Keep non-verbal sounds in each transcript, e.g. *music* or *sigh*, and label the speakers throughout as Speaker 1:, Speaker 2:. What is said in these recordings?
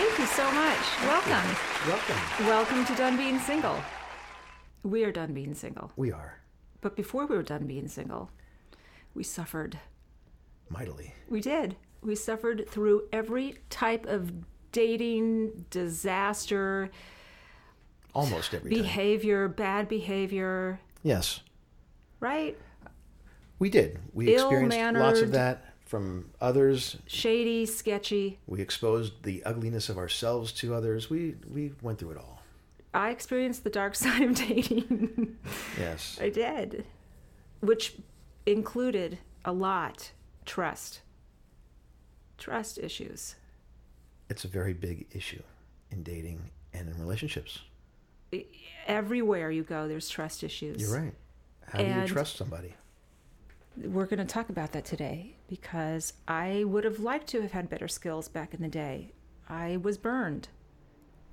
Speaker 1: Thank you so much. Welcome.
Speaker 2: Welcome.
Speaker 1: Welcome to Done Being Single. We are done being single.
Speaker 2: We are
Speaker 1: But before we were done being single, we suffered.
Speaker 2: mightily.
Speaker 1: We did. We suffered through every type of dating disaster,
Speaker 2: Almost every time.
Speaker 1: behavior, bad behavior,
Speaker 2: Yes,
Speaker 1: right?
Speaker 2: we did. We experienced lots of that from others.
Speaker 1: Shady, sketchy.
Speaker 2: We exposed the ugliness of ourselves to others. We we went through it all.
Speaker 1: I experienced the dark *laughs* side of dating.
Speaker 2: Yes.
Speaker 1: I did, which included a lot trust, trust issues.
Speaker 2: It's a very big issue in dating and in relationships.
Speaker 1: Everywhere you go, there's trust issues.
Speaker 2: You're right. How do you trust somebody?
Speaker 1: We're going to talk about that today because I would have liked to have had better skills back in the day. I was burned.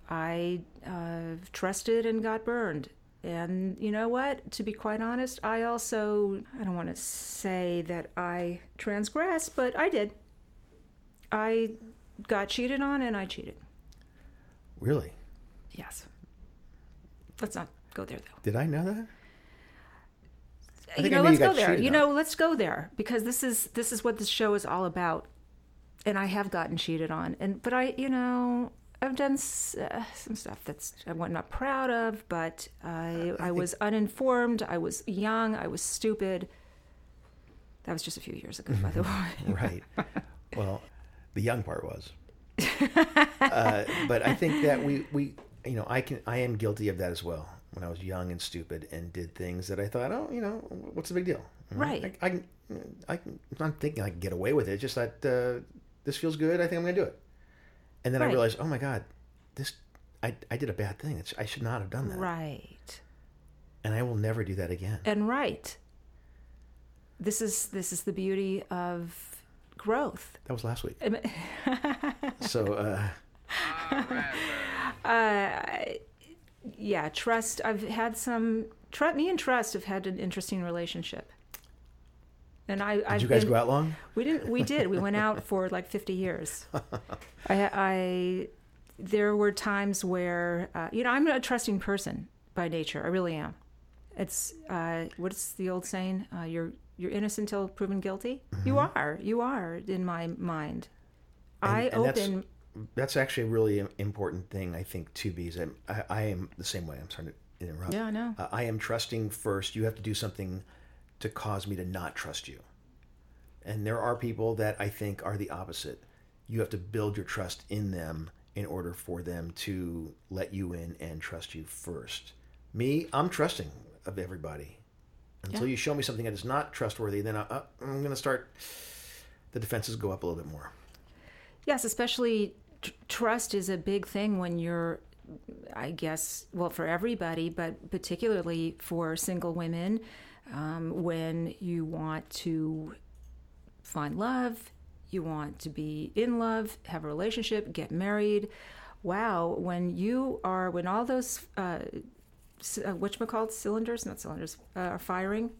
Speaker 1: I uh, trusted and got burned. And you know what? To be quite honest, I also, I don't want to say that I transgressed, but I did. I got cheated on and I cheated.
Speaker 2: Really?
Speaker 1: Yes. Let's not go there though.
Speaker 2: Did I know that? I
Speaker 1: you know, let's go there. You
Speaker 2: on.
Speaker 1: know, let's go there because this is this is what this show is all about. And I have gotten cheated on, and but I, you know, I've done s- uh, some stuff that's I'm not proud of, but I I was uninformed. I was young. I was stupid. That was just a few years ago, by the way. *laughs*
Speaker 2: Right. well, the young part was. *laughs* uh, but I think that we, we, you know, I can, I am guilty of that as well. When I was young and stupid and did things that I thought, oh, you know, what's the big deal? You know,
Speaker 1: Right.
Speaker 2: I, I, I, I'm not thinking I can get away with it. It's just that uh, this feels good. I think I'm going to do it. And then I
Speaker 1: Right.
Speaker 2: realized, oh my God, this, I, I did a bad thing. It's, I should not have done that.
Speaker 1: Right.
Speaker 2: And I will never do that again.
Speaker 1: And right. This is this is the beauty of growth.
Speaker 2: That was last week. *laughs* So, uh, *laughs*
Speaker 1: Uh, yeah, trust. I've had some. trust. me and trust have had an interesting relationship. And I,
Speaker 2: did
Speaker 1: I've
Speaker 2: you guys
Speaker 1: been-
Speaker 2: go out long?
Speaker 1: We didn't. We did. We went out for like fifty years. *laughs* I, I, there were times where, uh, you know, I'm a trusting person by nature. I really am. It's uh, what's the old saying? Uh, you're you're innocent until proven guilty. You are. You are in my mind. I
Speaker 2: Mm-hmm. and
Speaker 1: open.
Speaker 2: That's actually a really important thing, I think, too, because I'm, I, I am the same way. I'm sorry to interrupt.
Speaker 1: Yeah, I know.
Speaker 2: Uh, I am trusting first. You have to do something to cause me to not trust you. And there are people that I think are the opposite. You have to build your trust in them in order for them to let you in and trust you first. Me, I'm trusting of everybody. Until
Speaker 1: Yeah.
Speaker 2: you show me something that is not trustworthy, then I, uh, I'm going to start, the defenses go up a little bit more.
Speaker 1: Yes, especially tr- trust is a big thing when you're, I guess, well, for everybody, but particularly for single women, um, when you want to find love, you want to be in love, have a relationship, get married. Wow, when you are, when all those, uh, c- uh, whatchamacallit, cylinders, not cylinders, uh, are firing.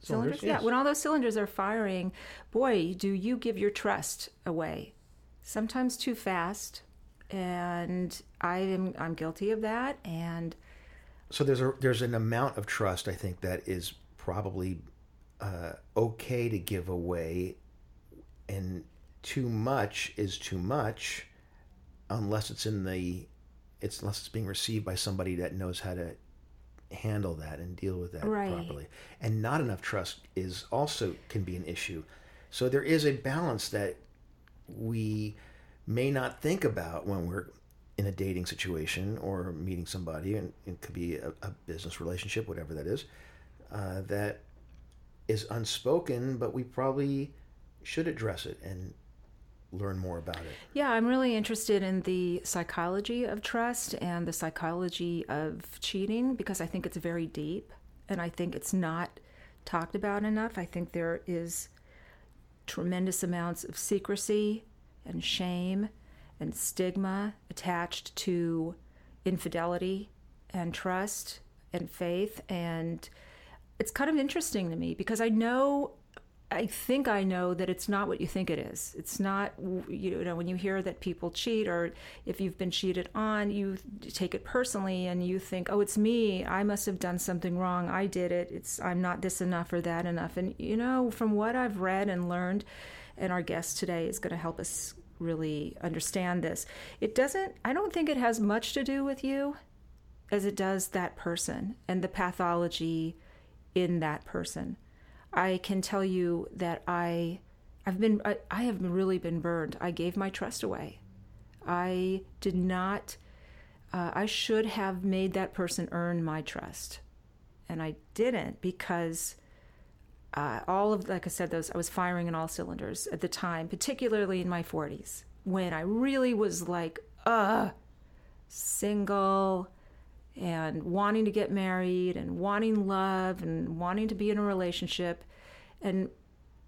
Speaker 2: Cylinders,
Speaker 1: Yeah,
Speaker 2: yes.
Speaker 1: when all those cylinders are firing, boy, do you give your trust away sometimes too fast and i am i'm guilty of that and
Speaker 2: So there's a there's an amount of trust I think that is probably uh, okay to give away, and too much is too much, unless it's in the, it's unless it's being received by somebody that knows how to handle that and deal with that
Speaker 1: Right.
Speaker 2: properly. And not enough trust is also can be an issue. So there is a balance that we may not think about when we're in a dating situation or meeting somebody, and it could be a, a business relationship, whatever that is, uh, that is unspoken, but we probably should address it and learn more about it.
Speaker 1: Yeah, I'm really interested in the psychology of trust and the psychology of cheating because I think it's very deep and I think it's not talked about enough. I think there is tremendous amounts of secrecy and shame and stigma attached to infidelity and trust and faith. And it's kind of interesting to me because I know I think I know that it's not what you think it is. It's not, you know, when you hear that people cheat or if you've been cheated on, you take it personally and you think, oh, it's me. I must have done something wrong. I did it. It's, I'm not this enough or that enough. And, you know, from what I've read and learned, and our guest today is going to help us really understand this, it doesn't, I don't think it has much to do with you as it does that person and the pathology in that person I can tell you that I I've been I, I have really been burned. I gave my trust away. I did not uh, I should have made that person earn my trust. And I didn't because uh, all of like I said those I was firing in all cylinders at the time, particularly in my 40s when I really was like uh single and wanting to get married and wanting love and wanting to be in a relationship. And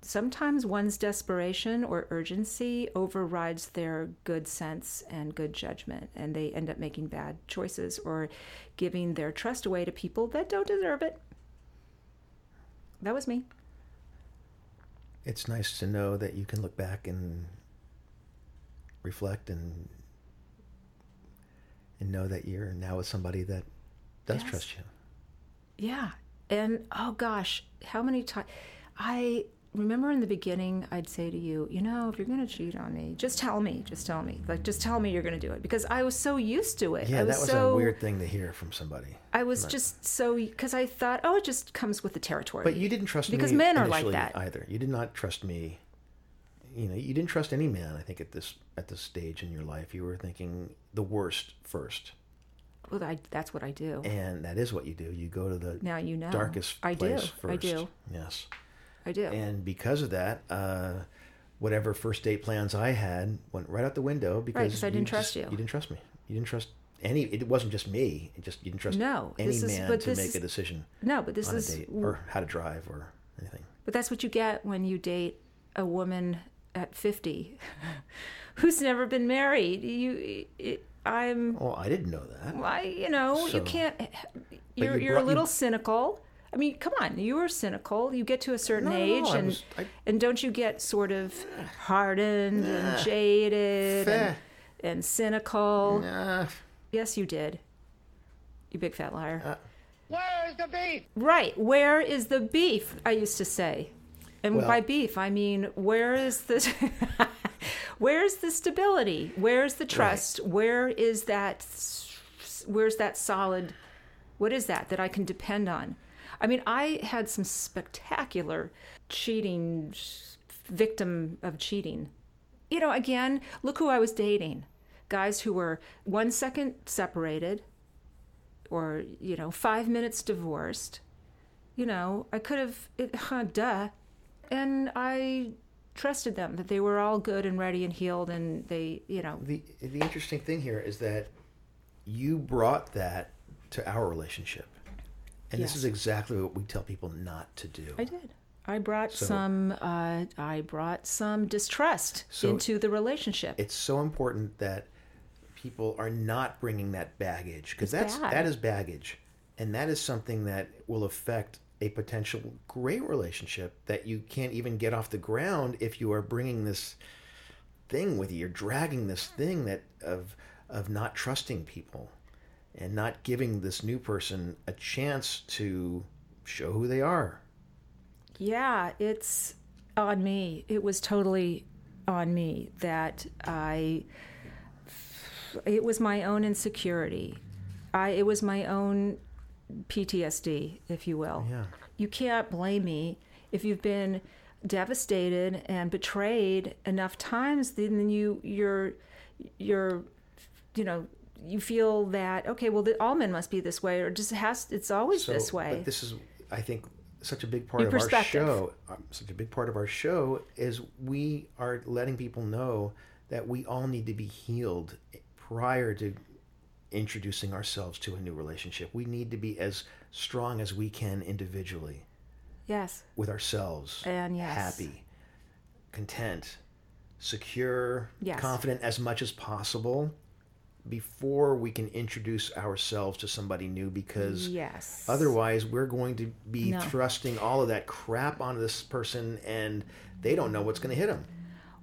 Speaker 1: sometimes one's desperation or urgency overrides their good sense and good judgment, and they end up making bad choices or giving their trust away to people that don't deserve it. That was me.
Speaker 2: It's nice to know that you can look back and reflect and and know that you're now with somebody that does yes. trust you.
Speaker 1: Yeah. And oh gosh, how many times I remember in the beginning I'd say to you, you know, if you're going to cheat on me, just tell me, just tell me. Like just tell me you're going to do it because I was so used to it.
Speaker 2: Yeah,
Speaker 1: was
Speaker 2: that was
Speaker 1: so,
Speaker 2: a weird thing to hear from somebody.
Speaker 1: I was but, just so because I thought, oh, it just comes with the territory.
Speaker 2: But you didn't trust
Speaker 1: because
Speaker 2: me
Speaker 1: men are like that
Speaker 2: either. You did not trust me. You know, you didn't trust any man. I think at this at this stage in your life, you were thinking the worst first.
Speaker 1: Well, I, that's what I do.
Speaker 2: And that is what you do. You go to the
Speaker 1: now you know
Speaker 2: darkest
Speaker 1: I
Speaker 2: place
Speaker 1: do.
Speaker 2: first.
Speaker 1: I do.
Speaker 2: Yes.
Speaker 1: I do.
Speaker 2: And because of that, uh, whatever first date plans I had went right out the window because
Speaker 1: right, I didn't trust
Speaker 2: just,
Speaker 1: you.
Speaker 2: You didn't trust me. You didn't trust any. It wasn't just me. It just you didn't trust
Speaker 1: no,
Speaker 2: any
Speaker 1: is,
Speaker 2: man to make a decision.
Speaker 1: No, but this is
Speaker 2: or how to drive or anything.
Speaker 1: But that's what you get when you date a woman at fifty who's never been married. You. It, I'm.
Speaker 2: Oh, I didn't know that.
Speaker 1: Why, you know, so, you can't. You're you you're a little you, cynical. I mean, come on, you are cynical. You get to a certain
Speaker 2: no,
Speaker 1: age,
Speaker 2: no,
Speaker 1: and
Speaker 2: was, I,
Speaker 1: and don't you get sort of hardened nah, and jaded and, and, cynical?
Speaker 2: Nah.
Speaker 1: Yes, you did. You big fat liar. Uh,
Speaker 3: Where is the beef?
Speaker 1: Right. Where is the beef? I used to say, and well, by beef I mean where is the *laughs* where's the stability? Where's the trust? Right. Where is that? Where's that solid? What is that that I can depend on? I mean, I had some spectacular cheating, victim of cheating. You know, again, look who I was dating guys who were one second separated or, you know, five minutes divorced. You know, I could have, it, huh, *laughs* duh. And I trusted them that they were all good and ready and healed and they, you know.
Speaker 2: The, the interesting thing here is that you brought that to our relationship. And yes. this is exactly what we tell people not to do.
Speaker 1: I did. I brought so, some. Uh, I brought some distrust so into the relationship.
Speaker 2: It's so important that people are not bringing that baggage because that's bad. that is baggage, and that is something that will affect a potential great relationship that you can't even get off the ground if you are bringing this thing with you. You're dragging this thing that of of not trusting people and not giving this new person a chance to show who they are.
Speaker 1: Yeah, it's on me. It was totally on me that I it was my own insecurity. I it was my own PTSD, if you will.
Speaker 2: Yeah.
Speaker 1: You can't blame me if you've been devastated and betrayed enough times then you you're you're you know you feel that okay, well, the, all men must be this way, or just has it's always
Speaker 2: so,
Speaker 1: this way.
Speaker 2: But this is, I think, such a big part
Speaker 1: Your
Speaker 2: of our show, um, such a big part of our show is we are letting people know that we all need to be healed prior to introducing ourselves to a new relationship. We need to be as strong as we can individually
Speaker 1: Yes.
Speaker 2: with ourselves,
Speaker 1: And yes.
Speaker 2: happy, content, secure,
Speaker 1: Yes.
Speaker 2: confident as much as possible before we can introduce ourselves to somebody new because
Speaker 1: Yes.
Speaker 2: Otherwise, we're going to be
Speaker 1: No.
Speaker 2: thrusting all of that crap onto this person, and they don't know what's going to hit them.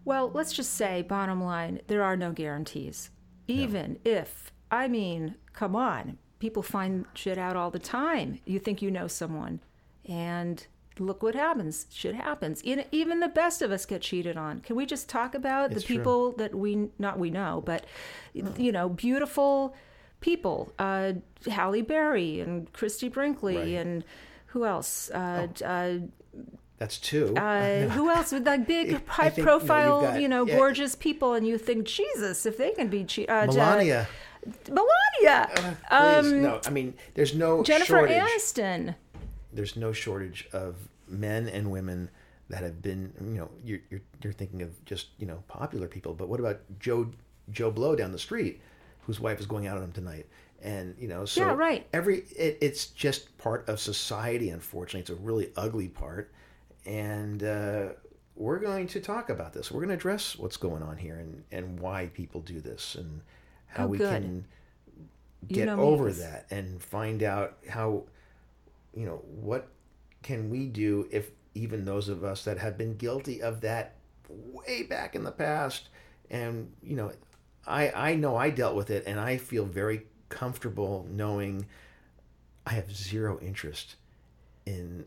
Speaker 1: Well, let's just say, bottom line, there are no guarantees. Even if, I mean, come on, people find shit out all the time. You think you know someone, and look what happens. Shit happens. Even the best of us get cheated on. Can we just talk about
Speaker 2: It's
Speaker 1: the
Speaker 2: true.
Speaker 1: people that we, not we know, but, you know, beautiful people? Uh, Halle Berry and Christy Brinkley
Speaker 2: Right.
Speaker 1: and who else? Uh, uh,
Speaker 2: That's two.
Speaker 1: uh, *laughs* who else with like big, *laughs*
Speaker 2: I
Speaker 1: high
Speaker 2: think, you know, you've
Speaker 1: profile,
Speaker 2: got-
Speaker 1: you know,
Speaker 2: yeah.
Speaker 1: gorgeous people, and you think, Jesus, if they can be che- uh,
Speaker 2: Melania.
Speaker 1: uh, Melania,
Speaker 2: Please,
Speaker 1: um,
Speaker 2: no, I mean, there's no
Speaker 1: Jennifer
Speaker 2: shortage.
Speaker 1: Aniston.
Speaker 2: There's no shortage of men and women that have been, you know, you're, you're, you're thinking of just, you know, popular people. But what about Joe Joe Blow down the street, whose wife is going out on him tonight? And you know, so
Speaker 1: Yeah, right.
Speaker 2: Every it, it's just part of society. Unfortunately, it's a really ugly part, and uh, we're going to talk about this. We're going to address what's going on here and and why people do this and how
Speaker 1: Oh,
Speaker 2: we
Speaker 1: good.
Speaker 2: can
Speaker 1: You
Speaker 2: get
Speaker 1: know me.
Speaker 2: over that and find out how you know what can we do if even those of us that have been guilty of that way back in the past and you know i i know i dealt with it and i feel very comfortable knowing i have zero interest in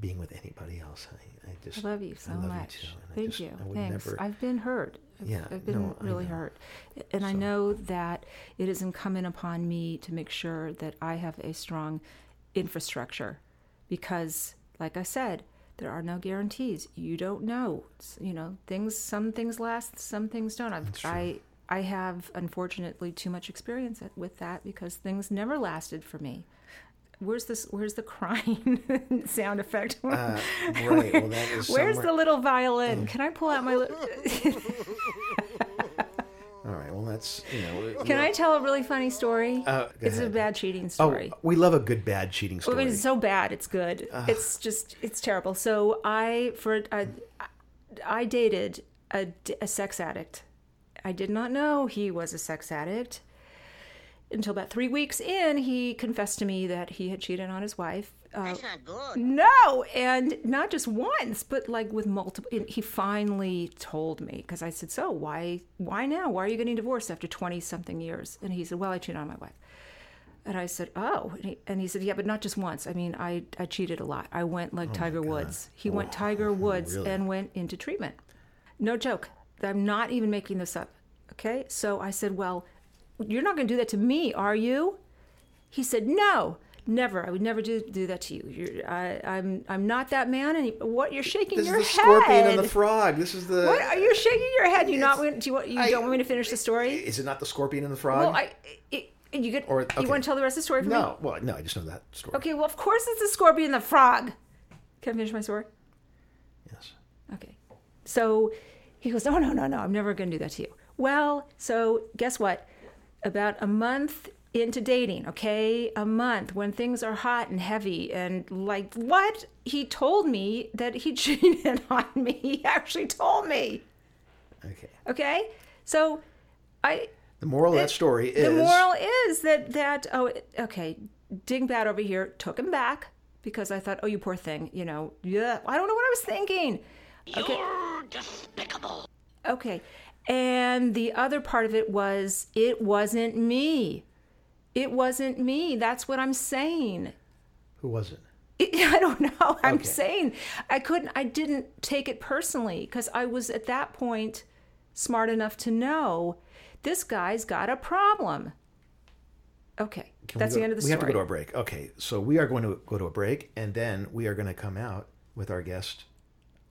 Speaker 2: being with anybody else i, I just
Speaker 1: I love you so
Speaker 2: love
Speaker 1: much.
Speaker 2: too,
Speaker 1: Thank
Speaker 2: just-
Speaker 1: you. Thanks.
Speaker 2: never-
Speaker 1: I've been hurt. I've,
Speaker 2: Yeah,
Speaker 1: I've been
Speaker 2: no,
Speaker 1: really hurt, and I know that it is incumbent upon me to make sure that I have a strong infrastructure, because, like I said, there are no guarantees. You don't know. It's- you know, things. Some things last. Some things don't. I've, I I have unfortunately too much experience with that because things never lasted for me. Where's this? Where's the crying *laughs* sound effect?
Speaker 2: uh, *laughs* right well that is
Speaker 1: Where's
Speaker 2: somewhere-
Speaker 1: the little violin? Can I pull out my? Li- *laughs*
Speaker 2: all right well that's you know
Speaker 1: Can I tell a really funny story?
Speaker 2: Uh,
Speaker 1: it's a bad cheating story oh
Speaker 2: we love a good bad cheating story
Speaker 1: it's so bad, it's good. it's just, it's terrible. So I, for, I, I dated a sex addict. I did not know he was a sex addict until about three weeks in. He confessed to me that he had cheated on his wife. Uh,
Speaker 3: That's not good.
Speaker 1: No, and not just once, but like with multiple. and He finally told me because I said, "So why? Why now? Why are you getting divorced after twenty something years?" And he said, "Well, I cheated on my wife." And I said, "Oh," and he, and he said, "Yeah, but not just once. I mean, I I cheated a lot. I went like Tiger Woods. He went Tiger Woods
Speaker 2: really?
Speaker 1: and went into treatment. No joke. I'm not even making this up. Okay. So I said, "Well, you're not going to do that to me, are you?" He said, "No, never. I would never do do that to you. You're, I, I'm I'm not that man." And he, what you're shaking
Speaker 2: this
Speaker 1: your
Speaker 2: is the
Speaker 1: head?
Speaker 2: scorpion and the frog this is the
Speaker 1: what are you shaking your head? You not do you want you
Speaker 2: I-
Speaker 1: don't want me to finish the story?
Speaker 2: Is it not the scorpion and the frog?
Speaker 1: Well, I it, you get
Speaker 2: Or-
Speaker 1: you want to tell the rest of the story for me?
Speaker 2: no. Well, no, I just know that story.
Speaker 1: Okay. Well, of course it's the scorpion and the frog. Can I finish my story?
Speaker 2: Yes.
Speaker 1: Okay. So he goes, Oh, no, no, no, I'm never going to do that to you. Well, so guess what? About a month into dating, okay? A month when things are hot and heavy and like, what? He told me that he *laughs* cheated on me. He actually told me.
Speaker 2: Okay.
Speaker 1: Okay? So I.
Speaker 2: The moral of that story is
Speaker 1: The moral is that that oh okay, Dingbat over here took him back because I thought oh you poor thing you know yeah I don't know what I was thinking. Okay.
Speaker 3: You're despicable.
Speaker 1: Okay. And the other part of it was it wasn't me. It wasn't me. That's what I'm saying.
Speaker 2: who was it?
Speaker 1: It- *laughs* I don't know. I'm
Speaker 2: Okay.
Speaker 1: saying I couldn't, I didn't take it personally because I was at that point smart enough to know this guy's got a problem. Okay.
Speaker 2: Can
Speaker 1: That's
Speaker 2: go-
Speaker 1: the end of the
Speaker 2: we
Speaker 1: story.
Speaker 2: have to go to a break. Okay, so we are going to go to a break, and then we are going to come out with our guest,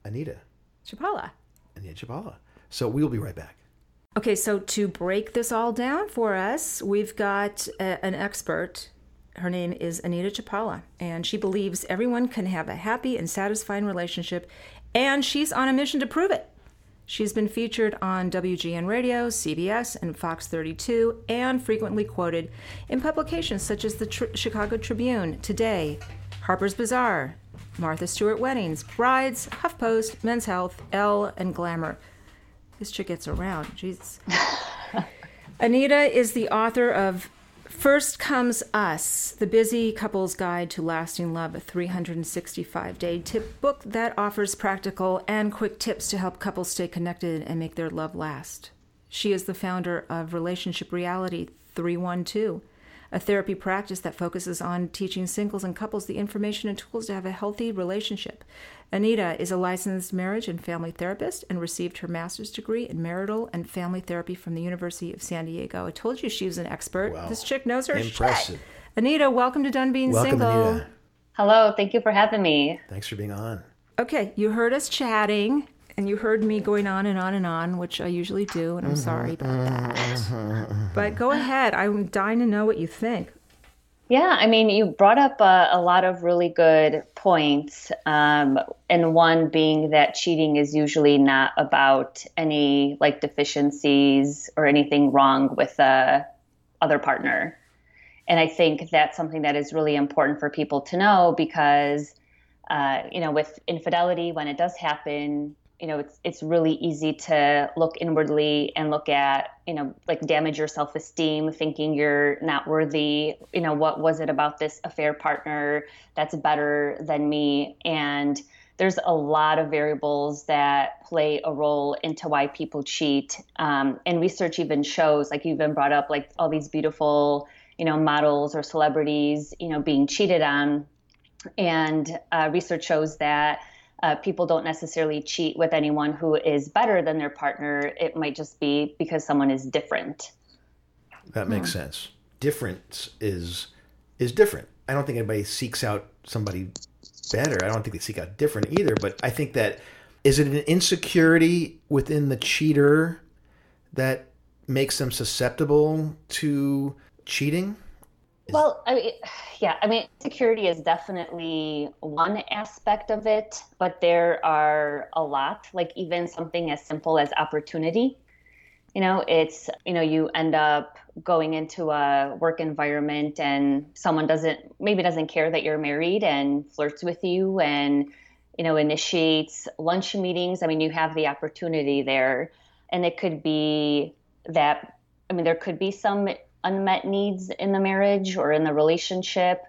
Speaker 2: Anita,
Speaker 1: Chlipala.
Speaker 2: Anita Chlipala. So we will be right back.
Speaker 1: Okay, so to break this all down for us, we've got a, an expert, Her name is Anita Chlipala, and she believes everyone can have a happy and satisfying relationship, and she's on a mission to prove it. She's been featured on WGN Radio, CBS, and Fox 32, and frequently quoted in publications such as the Tr- Chicago Tribune, Today, Harper's Bazaar, Martha Stewart Weddings, Brides, HuffPost, Men's Health, Elle, and Glamour. This chick gets around. Jesus. *laughs* Anita is the author of First Comes Us, the busy couple's guide to lasting love, a 365 day tip book that offers practical and quick tips to help couples stay connected and make their love last. She is the founder of Relationship Reality 312, a therapy practice that focuses on teaching singles and couples the information and tools to have a healthy relationship. Anita is a licensed marriage and family therapist and received her master's degree in marital and family therapy from the University of San Diego. I told you she was an expert.
Speaker 2: Wow.
Speaker 1: This chick knows her
Speaker 2: Impressive.
Speaker 1: shit. Anita, welcome to Done Being
Speaker 2: Welcome,
Speaker 1: Single.
Speaker 2: Anita.
Speaker 4: Hello, thank you for having me.
Speaker 2: Thanks for being on.
Speaker 1: Okay, you heard us chatting and you heard me going on and on and on, which I usually do, and I'm
Speaker 2: Mm-hmm,
Speaker 1: sorry about that. But go ahead. I'm dying to know what you think.
Speaker 4: Yeah, I mean, you brought up a, a lot of really good points, um, and one being that cheating is usually not about any like deficiencies or anything wrong with the other partner. And I think that's something that is really important for people to know because, uh, you know, with infidelity, when it does happen, you know, it's it's really easy to look inwardly and look at, you know, like damage your self-esteem, thinking you're not worthy. You know, what was it about this affair partner that's better than me? And there's a lot of variables that play a role into why people cheat. Um, and research even shows, like you've been brought up, like all these beautiful, you know, models or celebrities, you know, being cheated on. And uh, research shows that uh, people don't necessarily cheat with anyone who is better than their partner. It might just be because someone is different.
Speaker 2: That makes sense. Difference is is different. I don't think anybody seeks out somebody better. I don't think they seek out different either. But I think that is it an insecurity within the cheater that makes them susceptible to cheating?
Speaker 4: Well, I mean, *sighs* yeah, I mean, security is definitely one aspect of it, but there are a lot, like even something as simple as opportunity. You know, it's, you know, you end up going into a work environment and someone doesn't, maybe doesn't care that you're married and flirts with you and, you know, initiates lunch meetings. I mean, you have the opportunity there. And it could be that, I mean, there could be some unmet needs in the marriage or in the relationship.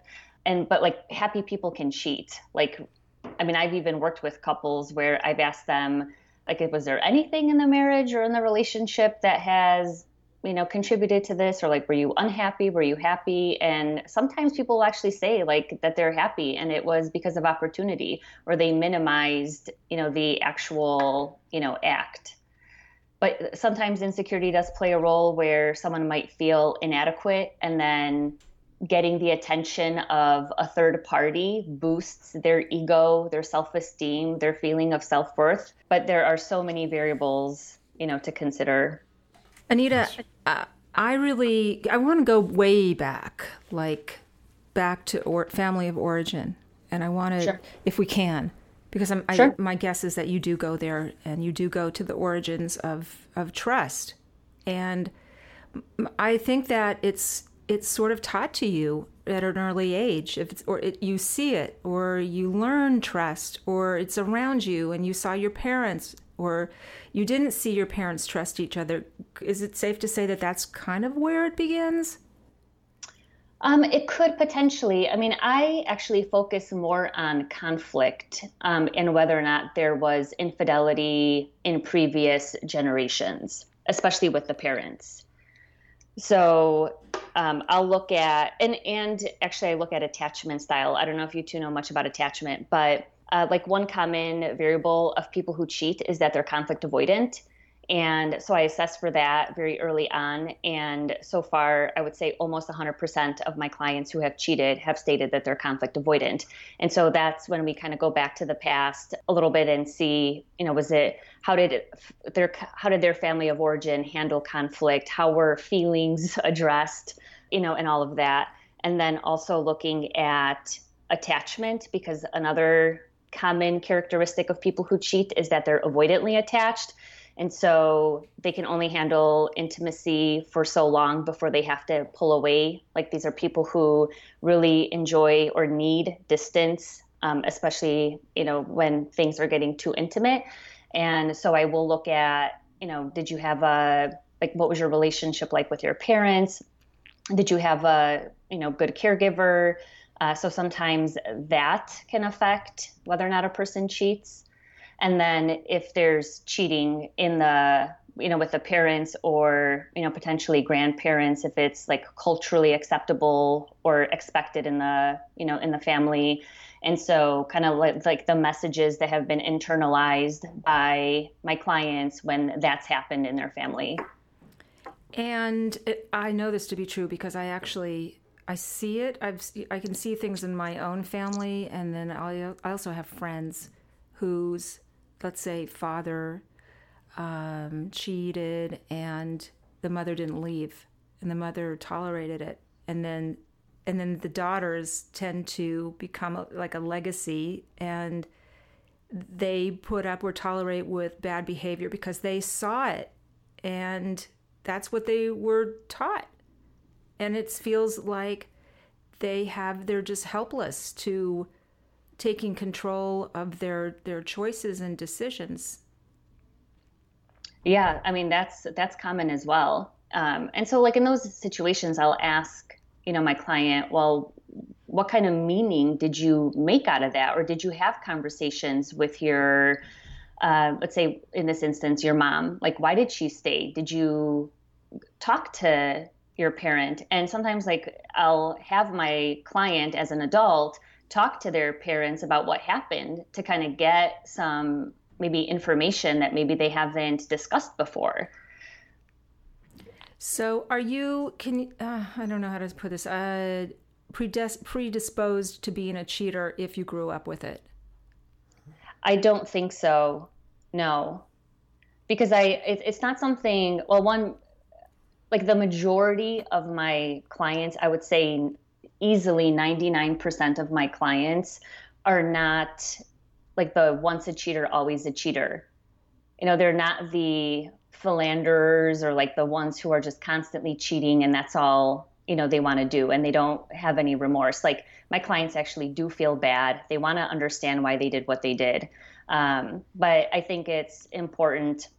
Speaker 4: And but like happy people can cheat. Like i mean i've even worked with couples where i've asked them like was there anything in the marriage or in the relationship that has you know contributed to this? Or like were you unhappy? Were you happy? And sometimes people will actually say like that they're happy and it was because of opportunity or they minimized you know the actual you know act but sometimes insecurity does play a role where someone might feel inadequate and then getting the attention of a third party boosts their ego their self-esteem their feeling of self-worth. But there are so many variables you know to consider.
Speaker 1: Anita, uh, I really I want to go way back, like back to or, family of origin, and I want to,
Speaker 4: Sure.
Speaker 1: if we can, because I'm,
Speaker 4: Sure.
Speaker 1: I, my guess is that you do go there and you do go to the origins of of trust, and I think that it's it's sort of taught to you at an early age. If it's or it, you see it or you learn trust or it's around you and you saw your parents or you didn't see your parents trust each other. Is it safe to say that that's kind of where it begins
Speaker 4: Um, it could potentially. I mean, I actually focus more on conflict um, and whether or not there was infidelity in previous generations, especially with the parents. So um, I'll look at and and actually I look at attachment style. I don't know if you two know much about attachment, but uh, like one common variable of people who cheat is that they're conflict avoidant. And so I assess for that very early on. And so far, I would say almost 100% of my clients who have cheated have stated that they're conflict avoidant. And so that's when we kind of go back to the past a little bit and see, you know, was it how did their how did their family of origin handle conflict? How were feelings *laughs* addressed? You know, and all of that. and then also looking at attachment because another common characteristic of people who cheat is that they're avoidantly attached. And so they can only handle intimacy for so long before they have to pull away. Like these are people who really enjoy or need distance, um, especially you know when things are getting too intimate. And so I will look at you know did you have a like what was your relationship like with your parents? Did you have a you know good caregiver? Uh, so sometimes that can affect whether or not a person cheats. And then if there's cheating in the you know with the parents or you know potentially grandparents if it's like culturally acceptable or expected in the you know in the family. And so kind of like, like the messages that have been internalized by my clients when that's happened in their family.
Speaker 1: And it, i know this to be true because i actually I see it. I've I can see things in my own family, and then I I also have friends whose let's say father um, cheated and the mother didn't leave, and the mother tolerated it, and then and then the daughters tend to become a, like a legacy and they put up or tolerate with bad behavior because they saw it. And that's what they were taught. And it feels like they have they're just helpless to taking control of their their choices and decisions.
Speaker 4: Yeah i mean that's that's common as well. Um, and so like in those situations i'll ask you know my client well what kind of meaning did you make out of that? Or did you have conversations with your uh, let's say in this instance your mom? Like why did she stay? Did you talk to your parent. And sometimes, like, I'll have my client as an adult talk to their parents about what happened to kind of get some maybe information that maybe they haven't discussed before.
Speaker 1: So, are you, can uh, I don't know how to put this, uh, predis- predisposed to being a cheater if you grew up with it?
Speaker 4: I don't think so. No. Because I, it, it's not something, well, one, like the majority of my clients, I would say easily 99% of my clients are not like the once a cheater, always a cheater. You know, they're not the philanderers or like the ones who are just constantly cheating and that's all, you know, they want to do and they don't have any remorse. Like my clients actually do feel bad. They want to understand why they did what they did. Um, but I think it's important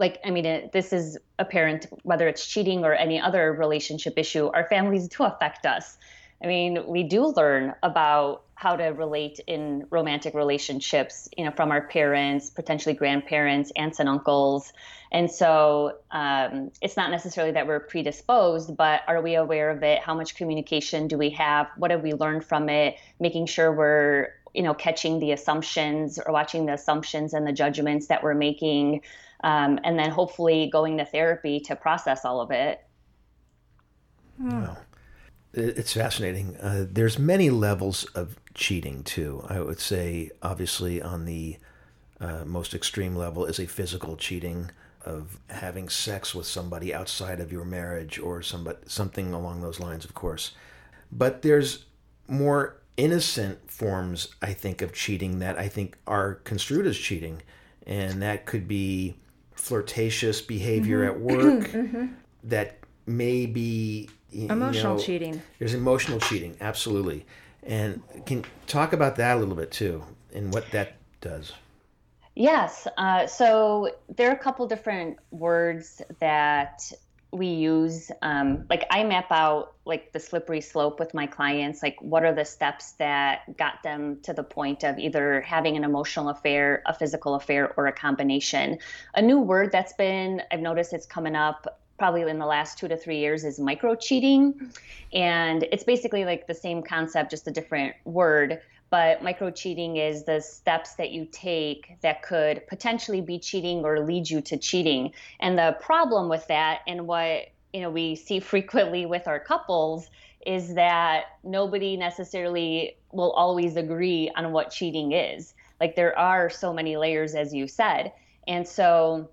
Speaker 4: like i mean it, this is apparent whether it's cheating or any other relationship issue our families do affect us. I mean we do learn about how to relate in romantic relationships you know from our parents potentially grandparents aunts and uncles. And so um, it's not necessarily that we're predisposed but are we aware of it? How much communication do we have? What have we learned from it? Making sure we're you know catching the assumptions or watching the assumptions and the judgments that we're making um, and then hopefully going to therapy to process all of it.
Speaker 2: Wow. It's fascinating. Uh, there's many levels of cheating too. I would say, obviously, on the uh, most extreme level is a physical cheating of having sex with somebody outside of your marriage or somebody, something along those lines, of course. But there's more innocent forms, I think, of cheating that I think are construed as cheating, and that could be flirtatious behavior mm-hmm. at work *clears throat* mm-hmm. that may be
Speaker 1: emotional know, cheating.
Speaker 2: There's emotional cheating, absolutely. And can talk about that a little bit too, and what that does.
Speaker 4: Yes. Uh, so there are a couple different words that we use um, like i map out like the slippery slope with my clients like what are the steps that got them to the point of either having an emotional affair a physical affair or a combination. A new word that's been i've noticed it's coming up probably in the last two to three years is micro cheating and it's basically like the same concept just a different word but micro cheating is the steps that you take that could potentially be cheating or lead you to cheating. And the problem with that and what you know we see *laughs* frequently with our couples is that nobody necessarily will always agree on what cheating is. Like there are so many layers as you said. And so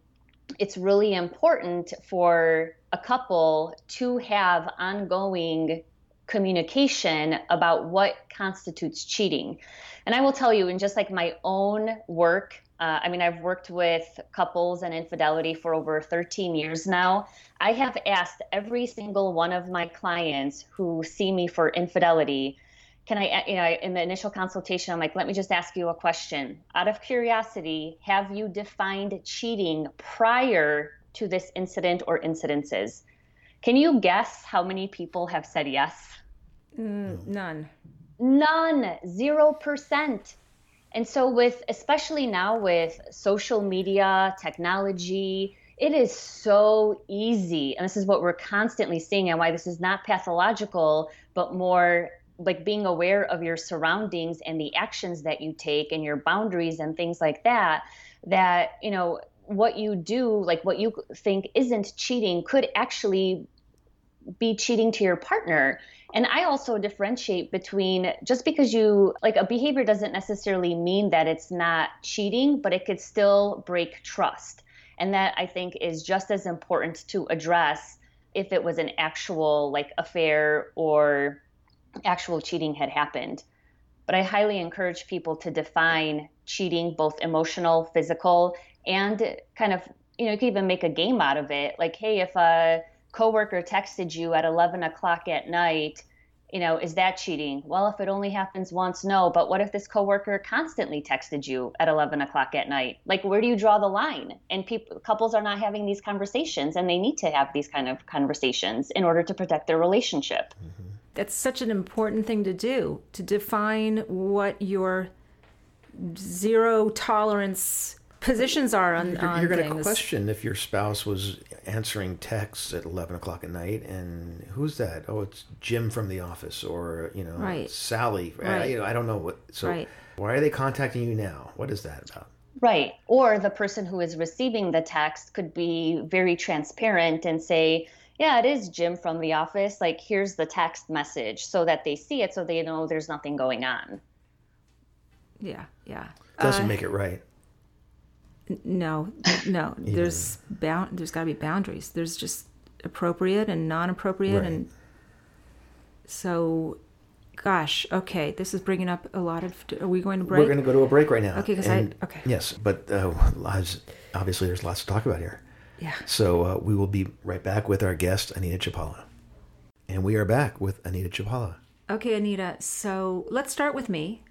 Speaker 4: it's really important for a couple to have ongoing communication about what constitutes cheating. And I will tell you, in just like my own work, uh, I mean, I've worked with couples and infidelity for over 13 years now. I have asked every single one of my clients who see me for infidelity, can I, you know, in the initial consultation, I'm like, let me just ask you a question. Out of curiosity, have you defined cheating prior to this incident or incidences? Can you guess how many people have said yes?
Speaker 1: Mm, none.
Speaker 4: None. Zero percent. And so, with especially now with social media, technology, it is so easy. And this is what we're constantly seeing, and why this is not pathological, but more like being aware of your surroundings and the actions that you take and your boundaries and things like that. That, you know, what you do, like what you think isn't cheating, could actually be cheating to your partner. And I also differentiate between just because you like a behavior doesn't necessarily mean that it's not cheating, but it could still break trust. And that I think is just as important to address if it was an actual like affair or actual cheating had happened. But I highly encourage people to define cheating, both emotional, physical, and kind of, you know, you could even make a game out of it. Like, hey, if a coworker texted you at 11 o'clock at night, you know, is that cheating? Well, if it only happens once, no. But what if this coworker constantly texted you at 11 o'clock at night? Like, where do you draw the line? And people, couples are not having these conversations, and they need to have these kind of conversations in order to protect their relationship.
Speaker 1: Mm-hmm. That's such an important thing to do to define what your zero tolerance positions are on,
Speaker 2: you're,
Speaker 1: on
Speaker 2: you're going
Speaker 1: to
Speaker 2: question if your spouse was answering texts at 11 o'clock at night and who's that? Oh it's jim from the office or you know
Speaker 1: right.
Speaker 2: sally. Right. I, you know, I don't know what so
Speaker 1: right.
Speaker 2: why are they contacting you now? What is that about?
Speaker 4: Right. Or the person who is receiving the text could be very transparent and say yeah it is jim from the office. Like here's the text message so that they see it so they know there's nothing going on.
Speaker 1: Yeah yeah.
Speaker 2: Doesn't uh, make it right
Speaker 1: no, no. *laughs* yeah. There's bound. There's got to be boundaries. There's just appropriate and non-appropriate, right. and so, gosh. Okay, this is bringing up a lot of. Are we going to break?
Speaker 2: We're going to go to a break right now.
Speaker 1: Okay, because I okay.
Speaker 2: Yes, but uh, obviously there's lots to talk about here.
Speaker 1: Yeah.
Speaker 2: So uh, we will be right back with our guest Anita Chlipala, and we are back with Anita Chlipala.
Speaker 1: Okay, Anita. So let's start with me,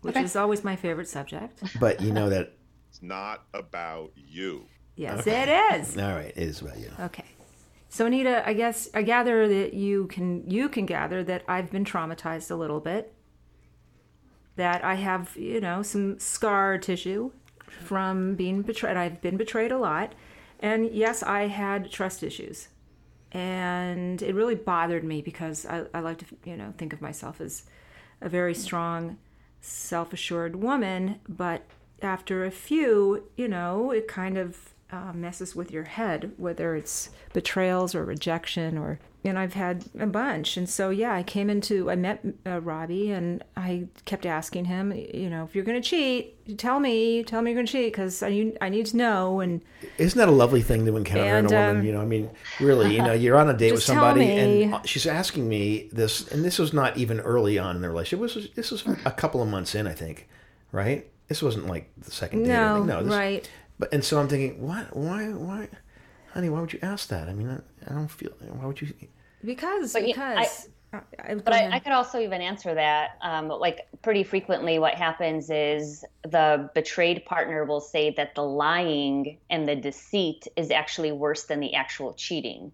Speaker 1: which okay. is always my favorite subject.
Speaker 2: But you know that
Speaker 5: it's not about you.
Speaker 1: Yes, okay. it is.
Speaker 2: All right, it is about you.
Speaker 1: Okay. So Anita, I guess I gather that you can you can gather that I've been traumatized a little bit. That I have, you know, some scar tissue from being betrayed. I've been betrayed a lot. And yes, I had trust issues. And it really bothered me because I, I like to, you know, think of myself as a very strong, self assured woman, but after a few, you know, it kind of uh, messes with your head, whether it's betrayals or rejection or and I've had a bunch. And so, yeah, I came into, I met uh, Robbie and I kept asking him, you know, if you're going to cheat, tell me, tell me you're going to cheat because I, I need to know. And
Speaker 2: isn't that a lovely thing to encounter and, in a woman? Um, you know, I mean, really, you know, you're on a date with *laughs* somebody and she's asking me this, and this was not even early on in their relationship. It was, this was a couple of months in, I think, right? This wasn't like the second date.
Speaker 1: No,
Speaker 2: no,
Speaker 1: this, right.
Speaker 2: But and so I'm thinking, what? Why? Why? Honey, why would you ask that? I mean, I, I don't feel. Why would you?
Speaker 1: Because but because.
Speaker 4: I, I, but I, I, could also even answer that. Um, like pretty frequently, what happens is the betrayed partner will say that the lying and the deceit is actually worse than the actual cheating.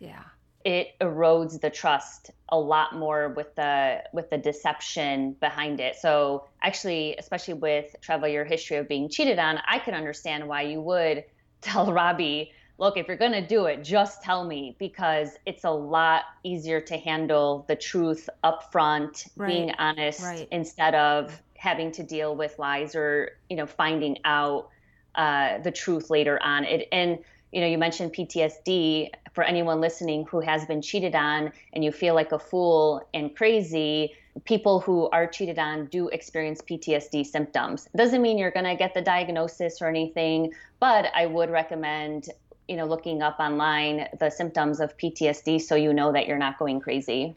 Speaker 1: Yeah
Speaker 4: it erodes the trust a lot more with the with the deception behind it. So actually, especially with Trevor, your history of being cheated on, I can understand why you would *laughs* tell Robbie, look, if you're gonna do it, just tell me because it's a lot easier to handle the truth up front, right. being honest right. instead of having to deal with lies or you know finding out uh, the truth later on. It and you know you mentioned PTSD for anyone listening who has been cheated on and you feel like a fool and crazy, people who are cheated on do experience PTSD symptoms. Doesn't mean you're going to get the diagnosis or anything, but I would recommend you know looking up online the symptoms of PTSD so you know that you're not going crazy.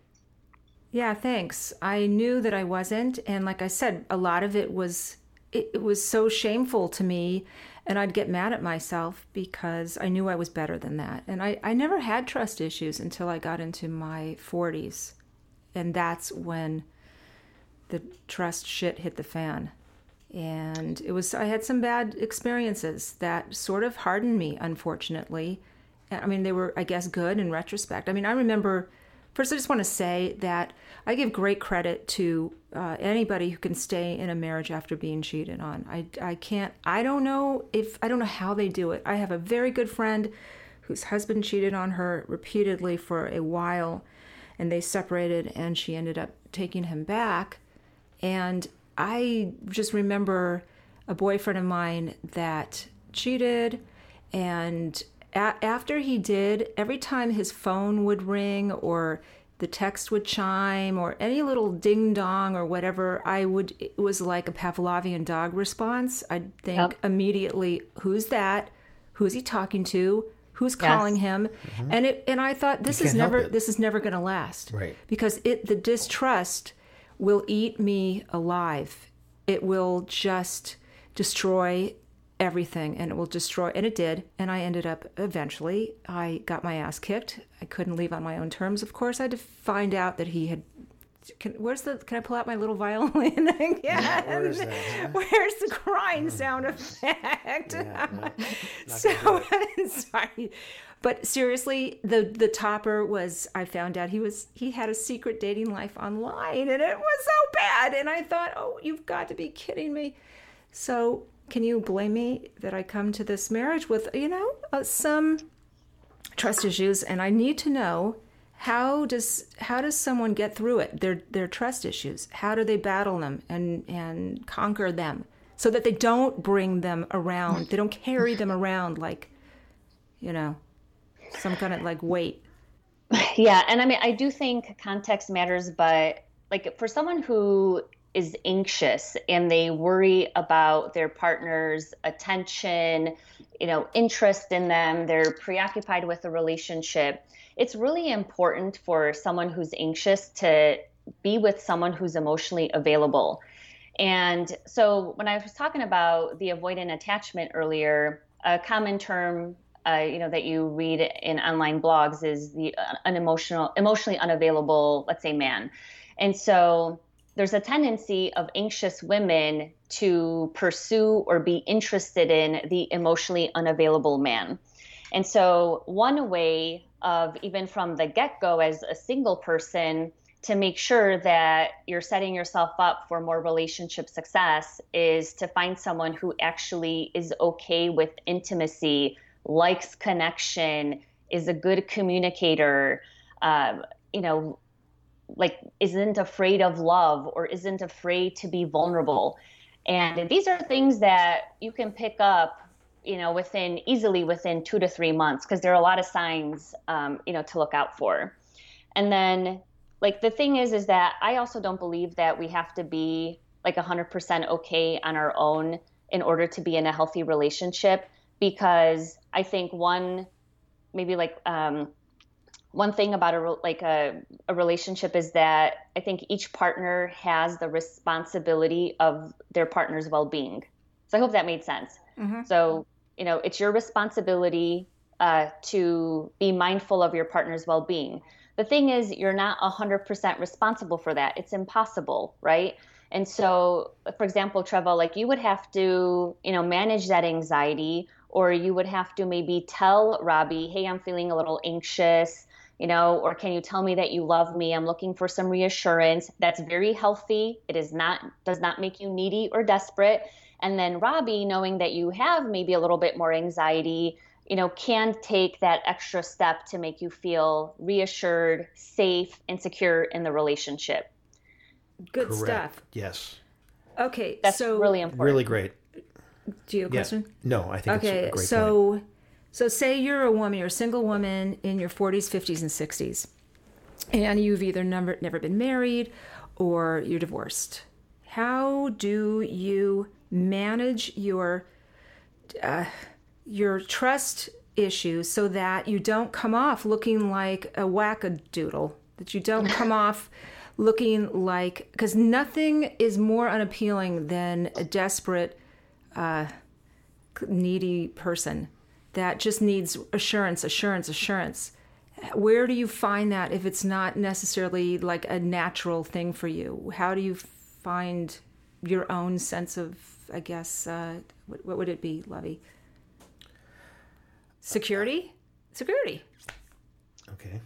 Speaker 1: Yeah, thanks. I knew that I wasn't, and like I said, a lot of it was it, it was so shameful to me, and I'd get mad at myself because I knew I was better than that. And I, I never had trust issues until I got into my 40s, and that's when the trust shit hit the fan. And it was I had some bad experiences that sort of hardened me, unfortunately. I mean, they were, I guess, good in retrospect. I mean, I remember First, I just want to say that I give great credit to uh, anybody who can stay in a marriage after being cheated on. I, I can't, I don't know if, I don't know how they do it. I have a very good friend whose husband cheated on her repeatedly for a while, and they separated, and she ended up taking him back. And I just remember a boyfriend of mine that cheated and a- after he did, every time his phone would ring or the text would chime or any little ding dong or whatever, I would, it was like a Pavlovian dog response. I'd think yep. immediately, who's that? Who's he talking to? Who's calling yes. him? Mm-hmm. And it, and I thought this is never, this is never going to last.
Speaker 2: Right.
Speaker 1: Because it, the distrust will eat me alive. It will just destroy everything and it will destroy and it did and i ended up eventually i got my ass kicked. I couldn't leave on my own terms of course. I had to find out that he had can, where's the can i pull out my little violin *laughs* again? Yeah, where is that, huh? *laughs* where's the crying hmm. sound effect? Yeah, *laughs* no, so sorry. But seriously the the topper was i found out he was he had a secret dating life online and it was so bad and i thought oh you've got to be kidding me. So can you blame me that I come to this marriage with, you know, uh, some trust issues? And I need to know how does how does someone get through it their their trust issues? How do they battle them and and conquer them so that they don't bring them around? They don't carry them around like you know some kind of like weight. *laughs*
Speaker 4: Yeah and i mean i do think context matters but like for someone who is anxious and they worry about their partner's attention, you know, interest in them, they're preoccupied with the relationship. It's really important for someone who's anxious to be with someone who's emotionally available. And so when I was talking about the avoidant attachment earlier, a common term uh, you know that you read in online blogs is the uh, unemotional emotionally unavailable let's say man and so there's a tendency of anxious women to pursue or be interested in the emotionally unavailable man. And so, one way of even from the get go as a single person to make sure that you're setting yourself up for more relationship success is to find someone who actually is okay with intimacy, likes connection, is a good communicator, um, you know, like isn't afraid of love or isn't afraid to be vulnerable. And these are things that you can pick up you know within easily within two to three months because there are a lot of signs um, you know to look out for. And then like the thing is is that i also don't believe that we have to be like 100% okay on our own in order to be in a healthy relationship because i think one maybe like um, one thing about a like a, a relationship is that I think each partner has the responsibility of their partner's well-being. So I hope that made sense. Mm-hmm. So you know, it's your responsibility uh, to be mindful of your partner's well-being. The thing is, you're not 100% responsible for that. It's impossible, right? And so, for example, Trevor, like you would have to, you know, manage that anxiety, or you would have to maybe tell Robbie, "Hey, I'm feeling a little anxious." You know, or can you tell me that you love me? I'm looking for some reassurance. That's very healthy. It is not does not make you needy or desperate. And then Robbie, knowing that you have maybe a little bit more anxiety, you know, can take that extra step to make you feel reassured, safe, and secure in the relationship.
Speaker 1: Good Correct. stuff.
Speaker 2: Yes.
Speaker 1: Okay,
Speaker 4: that's
Speaker 1: so
Speaker 4: really important.
Speaker 2: Really great.
Speaker 1: Do you have a question?
Speaker 2: No, I think
Speaker 1: okay, so point. So, say you're a woman, you're a single woman in your 40s, 50s, and 60s, and you've either never, never been married or you're divorced. How do you manage your uh, your trust issues so that you don't come off looking like a wackadoodle? That you don't come *laughs* off looking like because nothing is more unappealing than a desperate uh, needy person that just needs assurance assurance assurance where do you find that if it's not necessarily like a natural thing for you how do you find your own sense of i guess uh, what, what would it be lovey security security
Speaker 2: Okay.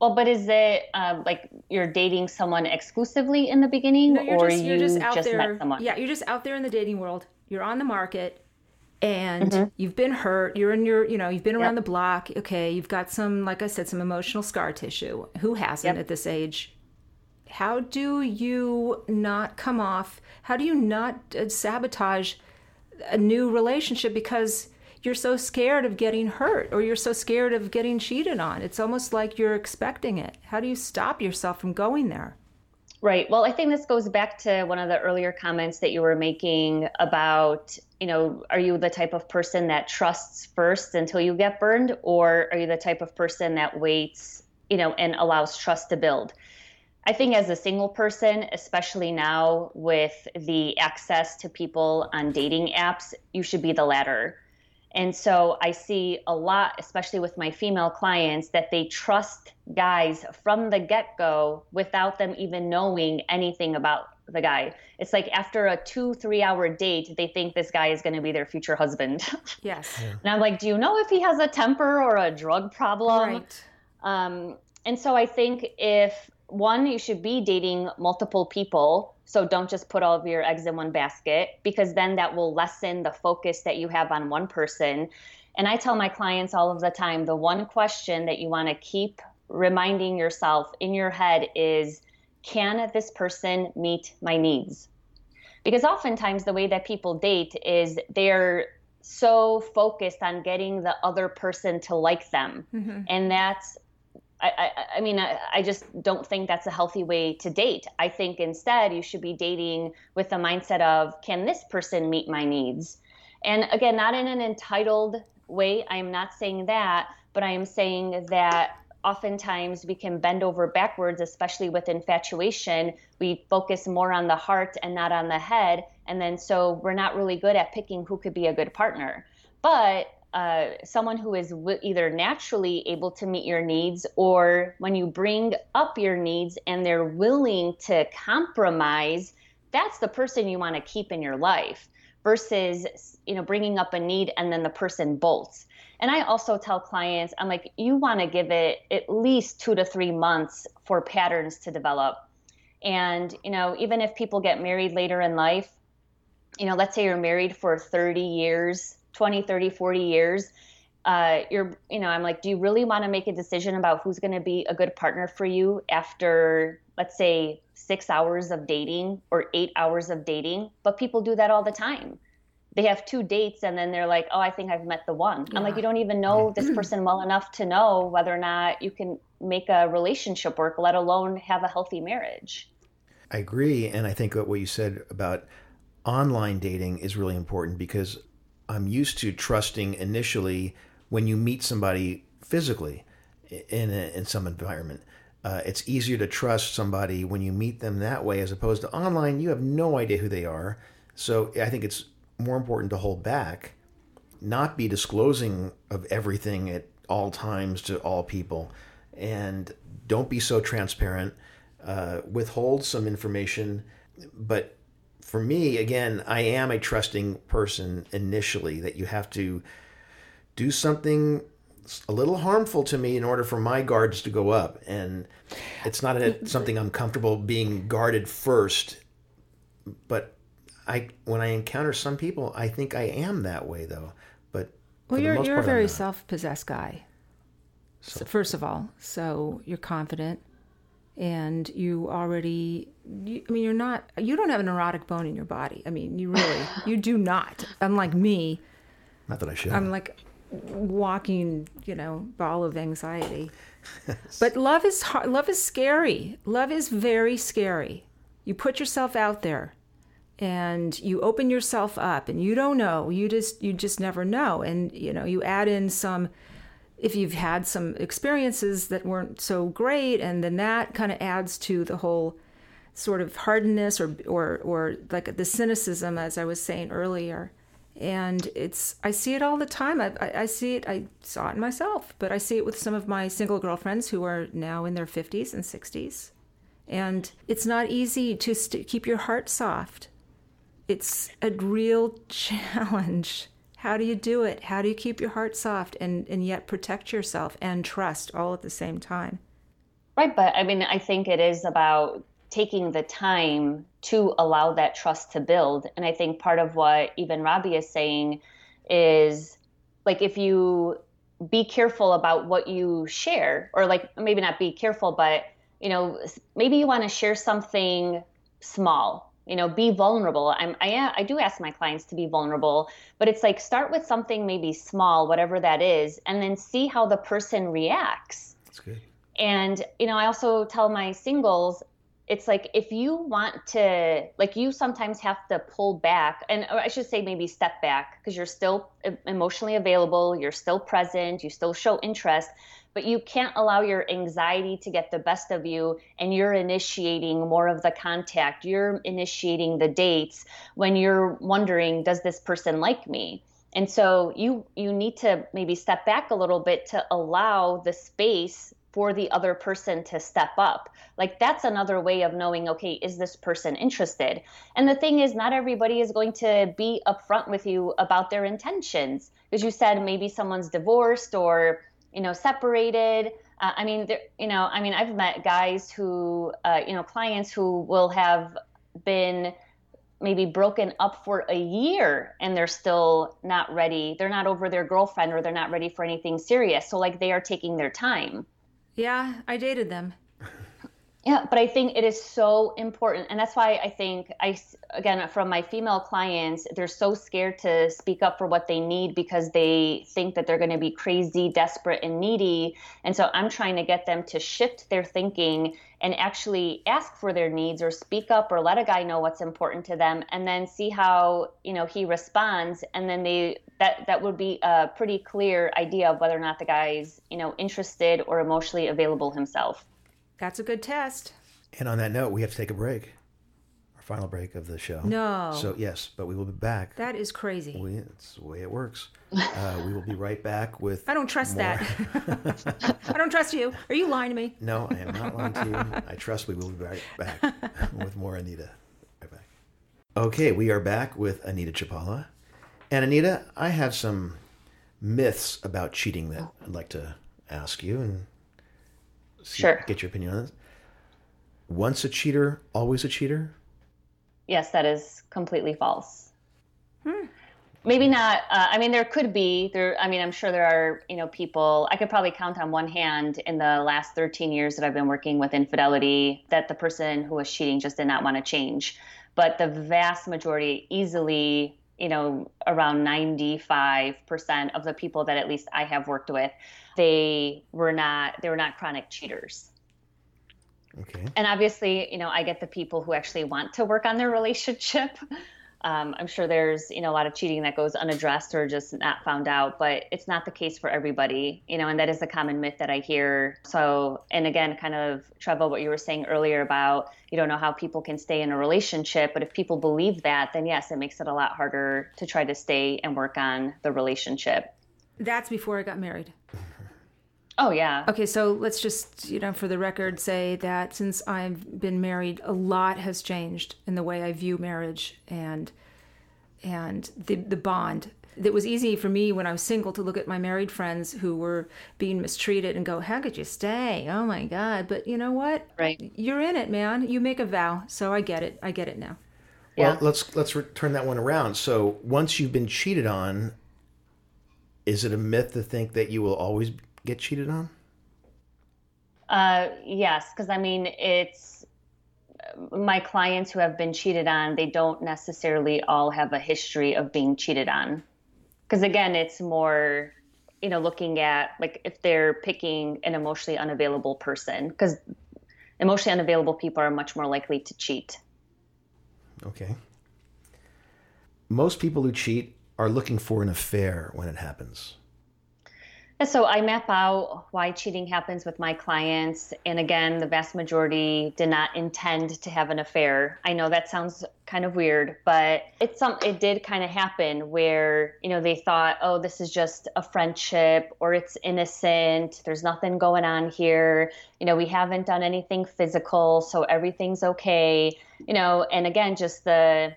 Speaker 4: Well, but is it um, like you're dating someone exclusively in the beginning,
Speaker 1: No, you're
Speaker 4: or
Speaker 1: just,
Speaker 4: you
Speaker 1: you're just out there.
Speaker 4: met someone?
Speaker 1: Yeah, you're just out there in the dating world. You're on the market, and
Speaker 4: Mm-hmm.
Speaker 1: you've been hurt. You're in your, you know, you've been around the block. Okay, you've got some, like I said, some emotional scar tissue. Who hasn't
Speaker 4: Yep.
Speaker 1: at this age? How do you not come off? How do you not uh, sabotage a new relationship because you're so scared of getting hurt or you're so scared of getting cheated on? It's almost like you're expecting it. How do you stop yourself from going there?
Speaker 4: Right. Well, I think this goes back to one of the earlier comments that you were making about, you know, are you the type of person that trusts first until you get burned, or are you the type of person that waits, you know, and allows trust to build? I think as a single person, especially now with the access to people on dating apps, you should be the latter. And so I see a lot, especially with my female clients, that they trust guys from the get go without them even knowing anything about the guy. It's like after a two, three hour date, they think this guy is going to be their future husband. *laughs*
Speaker 1: Yes.
Speaker 4: and I'm like, do you know if he has a temper or a drug problem?
Speaker 1: Right.
Speaker 4: Um, and so I think if one, you should be dating multiple people. So don't just put all of your eggs in one basket because then that will lessen the focus that you have on one person. And I tell my clients all of the time the one question that you want to keep reminding yourself in your head is can this person meet my needs? Because oftentimes the way that people date is they're so focused on getting the other person to like them. Mm-hmm. And that's I, I, I mean, I, I just don't think that's a healthy way to date. I think instead you should be dating with the mindset of, can this person meet my needs? And again, not in an entitled way. I am not saying that, but I am saying that oftentimes we can bend over backwards, especially with infatuation. We focus more on the heart and not on the head. And then so we're not really good at picking who could be a good partner. But uh, someone who is w- either naturally able to meet your needs or when you bring up your needs and they're willing to compromise that's the person you want to keep in your life versus you know bringing up a need and then the person bolts and i also tell clients i'm like you want to give it at least two to three months for patterns to develop. And you know even if people get married later in life you know let's say you're married for 30 years 20 30 40 years uh, you're you know i'm like do you really want to make a decision about who's going to be a good partner for you after let's say six hours of dating or eight hours of dating? But people do that all the time they have two dates and then they're like oh i think i've met the one i'm like you don't even know this person well enough to know whether or not you can make a relationship work let alone have a healthy marriage
Speaker 2: I agree, and I think what you said about online dating is really important because I'm used to trusting initially when you meet somebody physically in a, in some environment. Uh, it's easier to trust somebody when you meet them that way as opposed to online. You have no idea who they are, so I think it's more important to hold back, not be disclosing of everything at all times to all people, and don't be so transparent. Uh, withhold some information, but for me, again, I am a trusting person initially that you have to do something a little harmful to me in order for my guards to go up. And it's not a, something I'm comfortable being guarded first. But I, when I encounter some people, I think I am that way though. But
Speaker 1: Well, you're you're a
Speaker 2: part, I'm
Speaker 1: very self-possessed guy. So, first of all, so you're confident, and you already. You, I mean, you're not. You don't have an erotic bone in your body. I mean, you really, *laughs* you do not. Unlike me,
Speaker 2: Not that I should.
Speaker 1: I'm like walking, you know, ball of anxiety. *laughs* but love is hard. Love is scary. Love is very scary. You put yourself out there and you open yourself up and you don't know. You just you just never know. And you know, you add in some if you've had some experiences that weren't so great, and then that kind of adds to the whole sort of hardness or or or like the cynicism, as I was saying earlier. And it's I see it all the time. I, I, I see it. I saw it in myself, but I see it with some of my single girlfriends who are now in their fifties and sixties. And it's not easy to st- keep your heart soft. It's a real *laughs* challenge. How do you do it? How do you keep your heart soft and, and yet protect yourself and trust all at the same time?
Speaker 4: Right. But I mean, I think it is about taking the time to allow that trust to build. And I think part of what even Robbie is saying is like if you be careful about what you share, or like maybe not be careful, but you know, maybe you want to share something small. You know, be vulnerable. I'm, I, I do ask my clients to be vulnerable, but it's like start with something maybe small, whatever that is, and then see how the person reacts.
Speaker 2: That's good.
Speaker 4: And, you know, I also tell my singles, it's like if you want to like you sometimes have to pull back and i should say maybe step back because you're still emotionally available you're still present you still show interest but you can't allow your anxiety to get the best of you and you're initiating more of the contact you're initiating the dates when you're wondering does this person like me and so you you need to maybe step back a little bit to allow the space for the other person to step up. Like that's another way of knowing, okay, is this person interested? And the thing is, not everybody is going to be upfront with you about their intentions. Because you said maybe someone's divorced or, you know, separated. Uh, I mean, there, you know, I mean, I've met guys who, uh, you know, clients who will have been maybe broken up for a year and they're still not ready. They're not over their girlfriend or they're not ready for anything serious. So, like, they are taking their time.
Speaker 1: Yeah, I dated them.
Speaker 4: Yeah, but I think it is so important. And that's why I think I, again, from my female clients, they're so scared to speak up for what they need because they think that they're going to be crazy, desperate, and needy. And so I'm trying to get them to shift their thinking and actually ask for their needs or speak up or let a guy know what's important to them and then see how, you know, he responds. And then they, that, that would be a pretty clear idea of whether or not the guy's, you know, interested or emotionally available himself.
Speaker 1: That's a good test.
Speaker 2: And on that note, we have to take a break. Our final break of the show.
Speaker 1: No.
Speaker 2: So yes, but we will be back.
Speaker 1: That is crazy.
Speaker 2: We, it's the way it works. Uh, we will be right back with. *laughs*
Speaker 1: I don't trust
Speaker 2: more-
Speaker 1: that. *laughs* I don't trust you. Are you lying to me?
Speaker 2: No, I am not lying to you. I trust we will be right back *laughs* with more Anita. Right back. Okay, we are back with Anita Chlipala. And Anita, I have some myths about cheating that I'd like to ask you and see,
Speaker 4: Sure.
Speaker 2: get your opinion on this. Once a cheater, always a cheater?
Speaker 4: Yes, that is completely false. Maybe not. Uh, I mean, there could be there. I mean, I'm sure there are. You know, people. I could probably count on one hand in the last 13 years that I've been working with infidelity that the person who was cheating just did not want to change. But the vast majority, easily, you know, around 95% of the people that at least I have worked with, they were not. They were not chronic cheaters
Speaker 2: Okay.
Speaker 4: and obviously you know i get the people who actually want to work on their relationship *laughs* um, i'm sure there's you know a lot of cheating that goes unaddressed or just not found out but it's not the case for everybody you know and that is a common myth that i hear so and again kind of Trevor, what you were saying earlier about you don't know how people can stay in a relationship but if people believe that then yes it makes it a lot harder to try to stay and work on the relationship
Speaker 1: That's before I got married.
Speaker 4: Oh yeah
Speaker 1: Okay, so let's just, you know, for the record, say that since I've been married, a lot has changed in the way I view marriage and and the the bond. It was easy for me when I was single to look at my married friends who were being mistreated and go, "How could you stay? Oh my God!" But you know what?
Speaker 4: Right.
Speaker 1: You're in it, man. You make a vow, so I get it. I get it now.
Speaker 2: Well,
Speaker 4: Yeah.
Speaker 2: let's let's re- turn that one around. So once you've been cheated on, is it a myth to think that you will always get cheated on?
Speaker 4: Uh, yes, because I mean, it's my clients who have been cheated on, they don't necessarily all have a history of being cheated on. Because again, it's more, you know, looking at like if they're picking an emotionally unavailable person, because emotionally unavailable people are much more likely to cheat.
Speaker 2: Okay. Most people who cheat are looking for an affair when it happens.
Speaker 4: So I map out why cheating happens with my clients. And again, the vast majority did not intend to have an affair. I know that sounds kind of weird, but it's some it did kind of happen where, you know, they thought, "Oh, this is just a friendship or it's innocent. There's nothing going on here. You know, we haven't done anything physical, so everything's okay." You know, and again, just the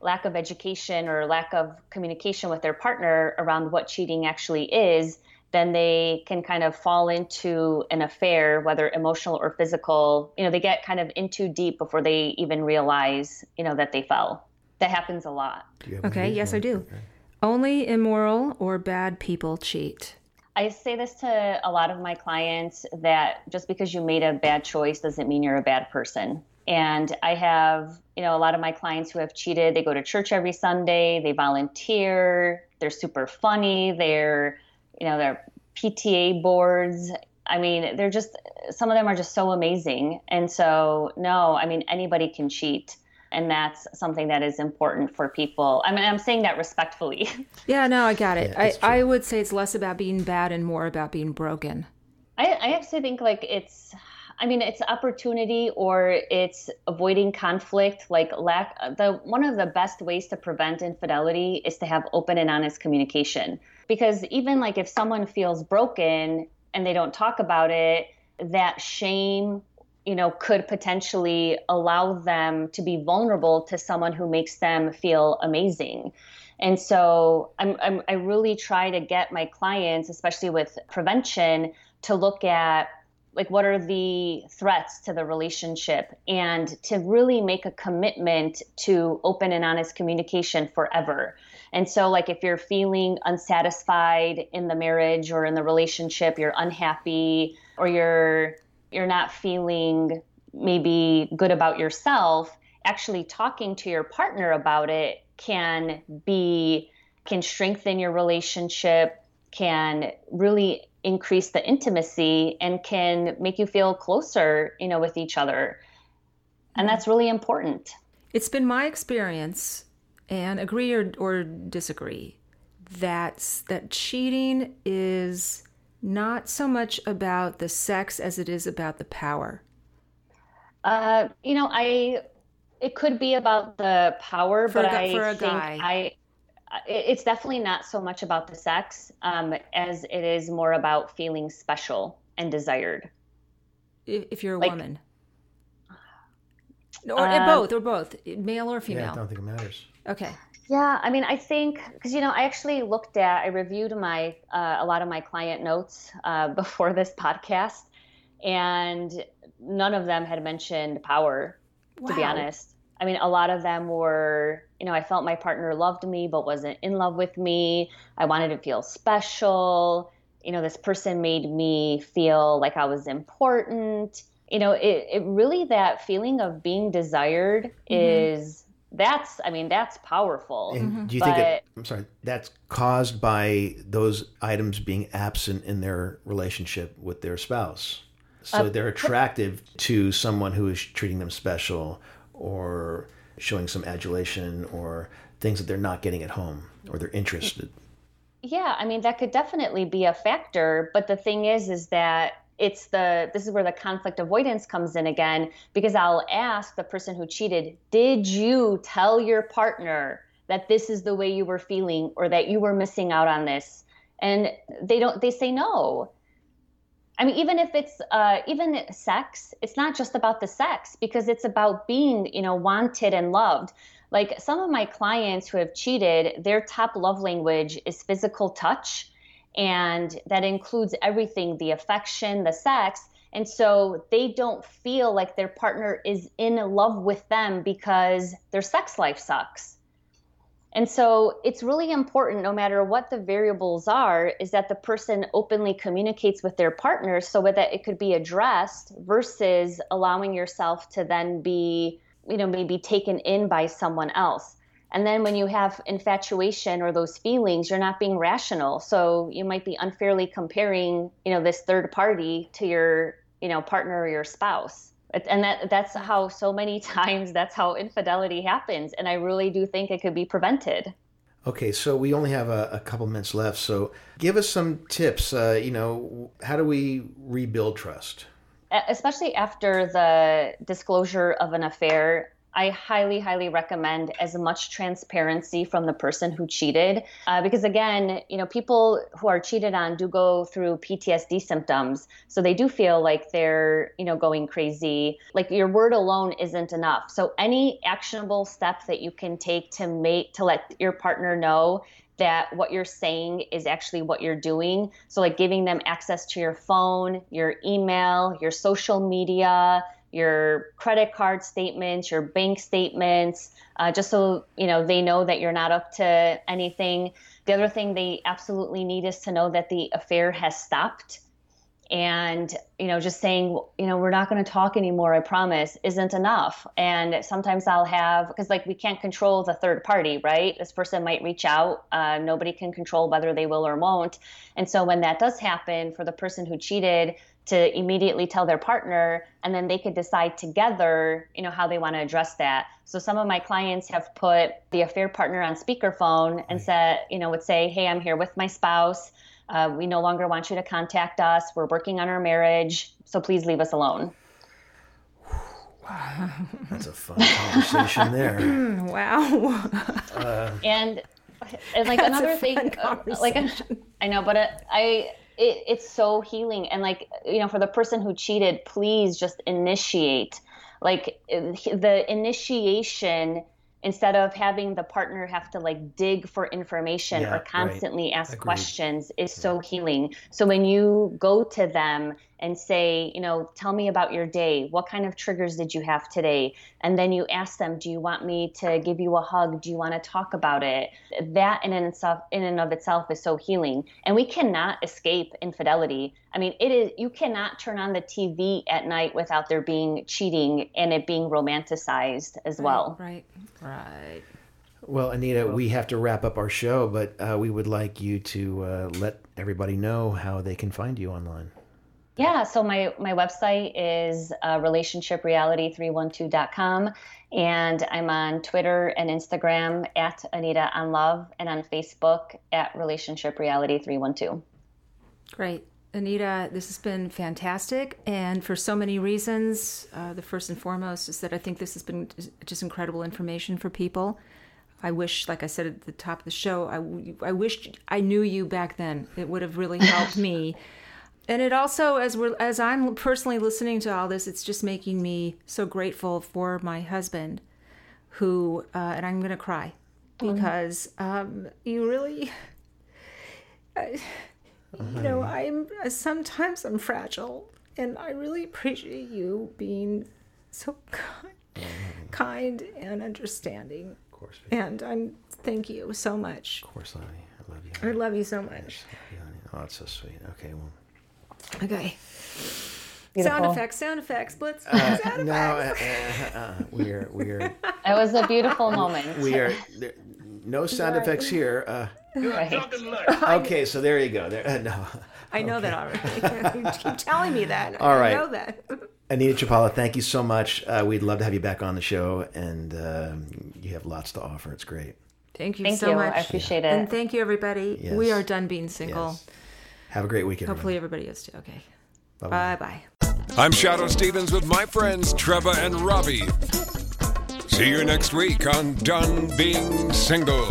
Speaker 4: lack of education or lack of communication with their partner around what cheating actually is then they can kind of fall into an affair, whether emotional or physical. You know, they get kind of in too deep before they even realize, you know, that they fell. That happens a lot.
Speaker 1: Okay, yes, I do. Okay. Only immoral or bad people cheat.
Speaker 4: I say this to a lot of my clients that just because you made a bad choice doesn't mean you're a bad person. And I have, you know, a lot of my clients who have cheated. They go to church every Sunday, they volunteer, they're super funny, they're you know, their PTA boards. I mean, they're just, some of them are just so amazing. And so, no, I mean, anybody can cheat. And that's something that is important for people. I mean, I'm saying that respectfully. *laughs*
Speaker 1: Yeah, no, I got it. Yeah, I, I would say it's less about being bad and more about being broken.
Speaker 4: I, I actually think like it's, I mean, it's opportunity or it's avoiding conflict. Like lack the one of the best ways to prevent infidelity is to have open and honest communication because even like if someone feels broken and they don't talk about it that shame you know could potentially allow them to be vulnerable to someone who makes them feel amazing and so I'm, I'm, i really try to get my clients especially with prevention to look at like what are the threats to the relationship? And to really make a commitment to open and honest communication forever. And so, like, if you're feeling unsatisfied in the marriage or in the relationship, you're unhappy, or you're you're not feeling maybe good about yourself, actually talking to your partner about it can be can strengthen your relationship, can really increase the intimacy and can make you feel closer, you know, with each other. And that's really important.
Speaker 1: It's been my experience and agree or, or disagree that that cheating is not so much about the sex as it is about the power.
Speaker 4: Uh, you know, I it could be about the power,
Speaker 1: for
Speaker 4: but
Speaker 1: a,
Speaker 4: I
Speaker 1: for a
Speaker 4: think
Speaker 1: guy.
Speaker 4: I it's definitely not so much about the sex um, as it is more about feeling special and desired.
Speaker 1: If, if you're a like, woman, *sighs* or um, both, or both, male or female.
Speaker 2: Yeah, I don't think it matters.
Speaker 1: Okay.
Speaker 4: Yeah, I mean, I think because you know, I actually looked at, I reviewed my uh, a lot of my client notes uh, *laughs* before this podcast, and none of them had mentioned power. Wow. To be honest, I mean, a lot of them were, you know, I felt my partner loved me but wasn't in love with me. I wanted to feel special. You know, this person made me feel like I was important. You know, it, it really that feeling of being desired mm-hmm. is that's i mean that's powerful
Speaker 2: and mm-hmm. do you but, think it, i'm sorry that's caused by those items being absent in their relationship with their spouse so uh, they're attractive to someone who is treating them special or showing some adulation or things that they're not getting at home or they're interested
Speaker 4: yeah i mean that could definitely be a factor but the thing is is that it's the this is where the conflict avoidance comes in again because I'll ask the person who cheated, did you tell your partner that this is the way you were feeling or that you were missing out on this? And they don't they say no. I mean, even if it's uh, even sex, it's not just about the sex because it's about being, you know, wanted and loved. Like some of my clients who have cheated, their top love language is physical touch and that includes everything the affection, the sex. And so they don't feel like their partner is in love with them because their sex life sucks. And so it's really important, no matter what the variables are, is that the person openly communicates with their partner so that it could be addressed versus allowing yourself to then be, you know, maybe taken in by someone else. And then when you have infatuation or those feelings, you're not being rational. So you might be unfairly comparing, you know, this third party to your, you know, partner or your spouse. And that that's how so many *laughs* times that's how infidelity happens. And I really do think it could be prevented.
Speaker 2: Okay, so we only have a, a couple minutes left. So give us some tips. Uh, you know, how do we rebuild trust?
Speaker 4: Especially after the disclosure of an affair I highly, highly recommend as much transparency from the person who cheated. Uh, because again, you know, people who are cheated on do go through PTSD symptoms. So they do feel like they're, you know, going crazy. Like your word alone isn't enough. So any actionable step that you can take to make, to let your partner know that what you're saying is actually what you're doing. So, like giving them access to your phone, your email, your social media, your credit card statements, your bank statements, uh, just so you know they know that you're not up to anything. The other thing they absolutely need is to know that the affair has stopped. And you know, just saying, you know, we're not going to talk anymore. I promise, isn't enough. And sometimes I'll have because like we can't control the third party, right? This person might reach out. Uh, nobody can control whether they will or won't. And so when that does happen, for the person who cheated, to immediately tell their partner and then they could decide together you know how they want to address that. So some of my clients have put the affair partner on speakerphone and said you know would say hey i'm here with my spouse. Uh, we no longer want you to contact us. We're working on our marriage so please leave us alone.
Speaker 2: Wow. That's a fun conversation there. *laughs*
Speaker 1: Wow.
Speaker 4: Uh, and and like another thing uh, like i know but it, i it, it's so healing and like you know for the person who cheated please just initiate like the initiation instead of having the partner have to like dig for information yeah, or constantly right. ask Agreed. questions is so healing so when you go to them and say, you know, tell me about your day. What kind of triggers did you have today? And then you ask them, do you want me to give you a hug? Do you want to talk about it? That in and, itself, in and of itself is so healing. And we cannot escape infidelity. I mean, it is you cannot turn on the TV at night without there being cheating and it being romanticized as well.
Speaker 1: Right, right.
Speaker 2: Well, Anita, we have to wrap up our show, but uh, we would like you to uh, let everybody know how they can find you online.
Speaker 4: Yeah, so my, my website is uh, relationshipreality312.com, and I'm on Twitter and Instagram at Anita on Love, and on Facebook at relationshipreality312.
Speaker 1: Great. Anita, this has been fantastic, and for so many reasons. Uh, the first and foremost is that I think this has been just incredible information for people. I wish, like I said at the top of the show, I, I wish I knew you back then. It would have really helped *laughs* me and it also as we're as i'm personally listening to all this it's just making me so grateful for my husband who uh, and i'm gonna cry because um, you really I, you know i'm sometimes i'm fragile and i really appreciate you being so kind, kind and understanding. Of
Speaker 2: course
Speaker 1: and i'm thank you so much.
Speaker 2: Of course honey. I love you
Speaker 1: i love you so much.
Speaker 2: oh that's so sweet. Okay well
Speaker 1: Okay. Beautiful. Sound effects, sound effects, blitz. Uh, *laughs* sound
Speaker 2: no, effects. Uh, uh, uh, we're we're. It *laughs*
Speaker 4: was a beautiful moment.
Speaker 2: We are there, no sound right. effects here. Uh,
Speaker 4: right. *laughs*
Speaker 2: Okay, so there you go. There, uh, no.
Speaker 1: I know okay. that already. you keep telling me that.
Speaker 2: All right.
Speaker 1: I know that.
Speaker 2: Anita Chlipala, thank you so much. Uh, we'd love to have you back on the show, and um, you have lots to offer. It's great.
Speaker 1: Thank you
Speaker 4: thank
Speaker 1: so
Speaker 4: you.
Speaker 1: much.
Speaker 4: I appreciate it.
Speaker 1: And thank you, everybody. Yes. We are done being single. Yes.
Speaker 2: Have a great weekend.
Speaker 1: Hopefully, everybody is too. Okay. Bye bye.
Speaker 6: I'm Shadoe Stevens with my friends Trevor and Robbie. See you next week on Done Being Single.